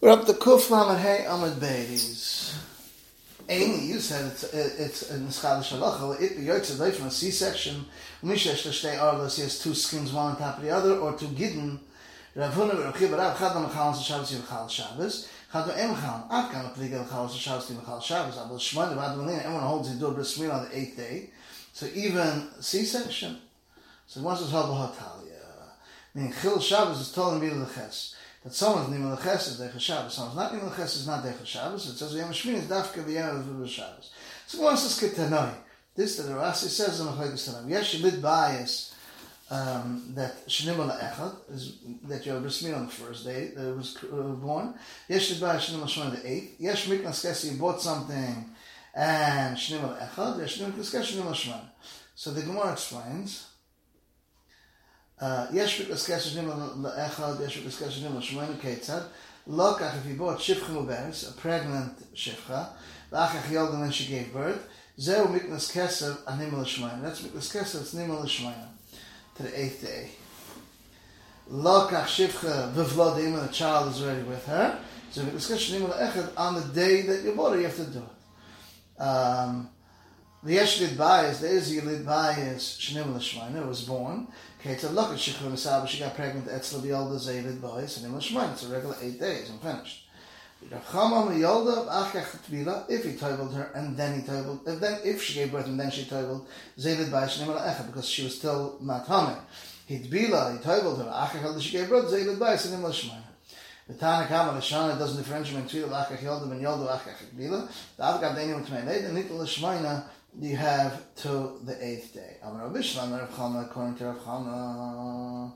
We're up to Kuf Lamed Hey Amud Beis. Amy, you said it's it's in Schalish Halacha. It yotze away from a C-section. Mishesh l'shtei arlos. He has two skins, one on top of the other, or two gidden. Rav Huna v'Rav Rav Chad no mechal Shabbos yivchal Shabbos. Chad no em mechal. At kan pliga mechal Shabbos yivchal Shabbos. Abel Shmoyne v'ad v'lin. Everyone holds door bris on the eighth day. So even C-section. So once it's held b'hatalia. Meaning Chil Shabbos is told in the Ches that someone's nimel chesed dechel Shabbos, someone's not chesed is not dechel Shabbos. It says Yom Shmini is dafka v'yom of Shabbos. So get to know this that the Rasi says in the Machlekes Tanam. Yes, you lit bias um, that shnimel echad is that you're brismin on the first day that it was uh, born. Yes, you bias shnimel shmon the eighth. Yes, miknas kesi you bought something and shnimel echad. Yes, shnimel kesi shnimel shmon. So the Gemara explains. יש בקסקה שנים לאחד, יש בקסקה שנים לשמונה כיצד, לא כך if you bought שפחה מוברת, a pregnant שפחה, ואח כך ילד when she gave birth, זהו מקנס כסף הנימה לשמונה. That's מקנס כסף, it's נימה לשמונה. To the eighth day. לא כך שפחה בבלוד אימא, the child is already with her, so מקנס כסף שנימה לאחד, on the day that you bought it, you have to do it. Um, the yesh lid bayis, the is lid bayis, shnim was born, Okay, to look at Shikha Masaba, she got pregnant Etzla Yolda Zavid Boys, and in Lashman, it's a regular eight days, I'm finished. If he toibled her, and then he toibled, if then if she gave birth and then she toibled, Zavid Boys, Shneim Echa, because she was still Matame. He Tvila, he toibled her, Achach Yolda, she gave birth, Zavid Boys, and in Lashman. The Tana Kama Lashana doesn't differentiate between Achach Yolda, and Yolda, Achach Tvila. The Avgad Daniel Tmei Leid, and Nitla Lashmaina, you have to the eighth day. Amar Bishlam, Rav Chama, according to Rav Chama,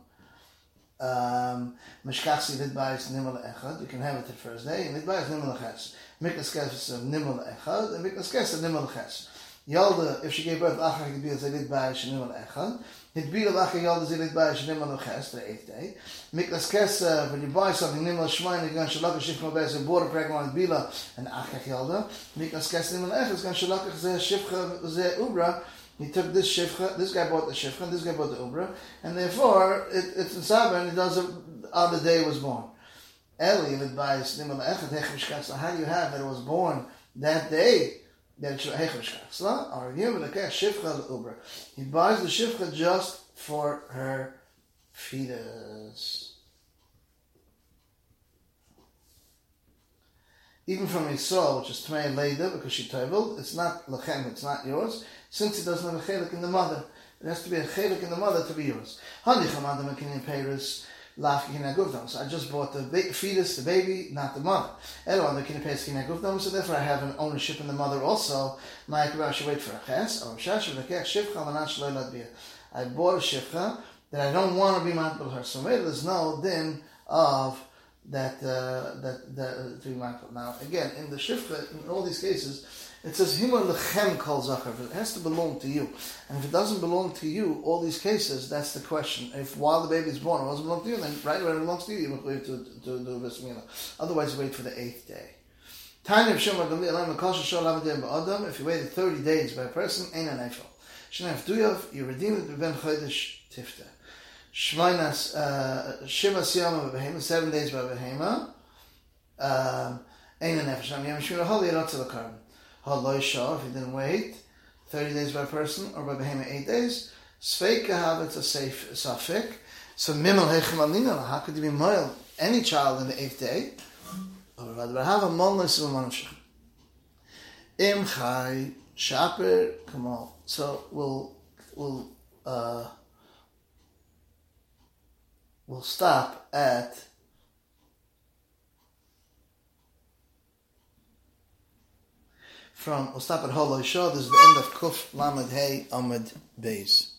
um, Mishkachsi Vidbayis Nimel Echad, you can have it the first day, and Vidbayis Nimel Ches. Miklas Kes of Nimel Echad, and Miklas Kes of Nimel Ches. Yalda, if she gave birth, Achar Gebir, Vidbayis Nimel Echad. Hitbila Lacha Yalda Zilit Bayis Nimel Ches, the eighth day. Miklas Kes, when you buy something, Nimel Shmain, to Shalaka Shifma Bez, and bought a pregnant Bila, and Achach Yalda. Miklas Kes Nimel Echad, is going to Shalaka Ze Shifcha Ze Ubra, he took this shifcha, this guy bought the shifcha, this guy bought the ubra, and therefore it, it's in Saba and it does it on the day it was born. Eli buys how do you have that it was born that day? He buys the shifcha just for her fetus. Even from his soul, which is Tmei Leda, because she toiveled, it's not lechem, it's not yours since it doesn't have a chelik in the mother. It has to be a chelik in the mother to be yours. So I just bought the fetus, the baby, not the mother. So therefore I have an ownership in the mother also. I should wait for a ches. I bought a shifcha that I don't want to be of her. So there's no din of that uh, that that to be mindful. Now again, in the shifcha, in all these cases, it says Himar lechem kol zachar. It has to belong to you, and if it doesn't belong to you, all these cases, that's the question. If while the baby is born, it doesn't belong to you, then right when it belongs to you, you have to to do bris milah. Otherwise, wait for the eighth day. If you waited thirty days by a person, you redeem it with ben chodesh tifta. Shmainas uh, Shiva Siyama Behema, seven days by Behema. Um, ain't an eifel. Yom Shmira Ratzah Lakarim. Haloisha, if he didn't wait, 30 days by person, or by behemoth 8 days. Sveika have it's a safe safik. So mimel hechem how could you be moil any child in the eighth day? Or rather, have a molnus of a Im chai shaper kamal. So we'll, we'll, uh, we'll stop at from, we'll stop at Holo Shah. This is the end of Kuf Lamed Hey Amud Beis.